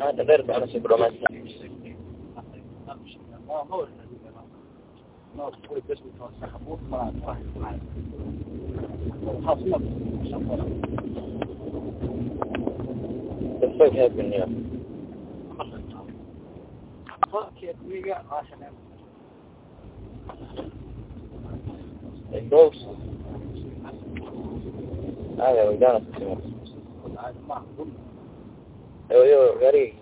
هذا غير على شكل ما هو ما تقول الدوس هذا ودانا السمر ايوه ايوه غريب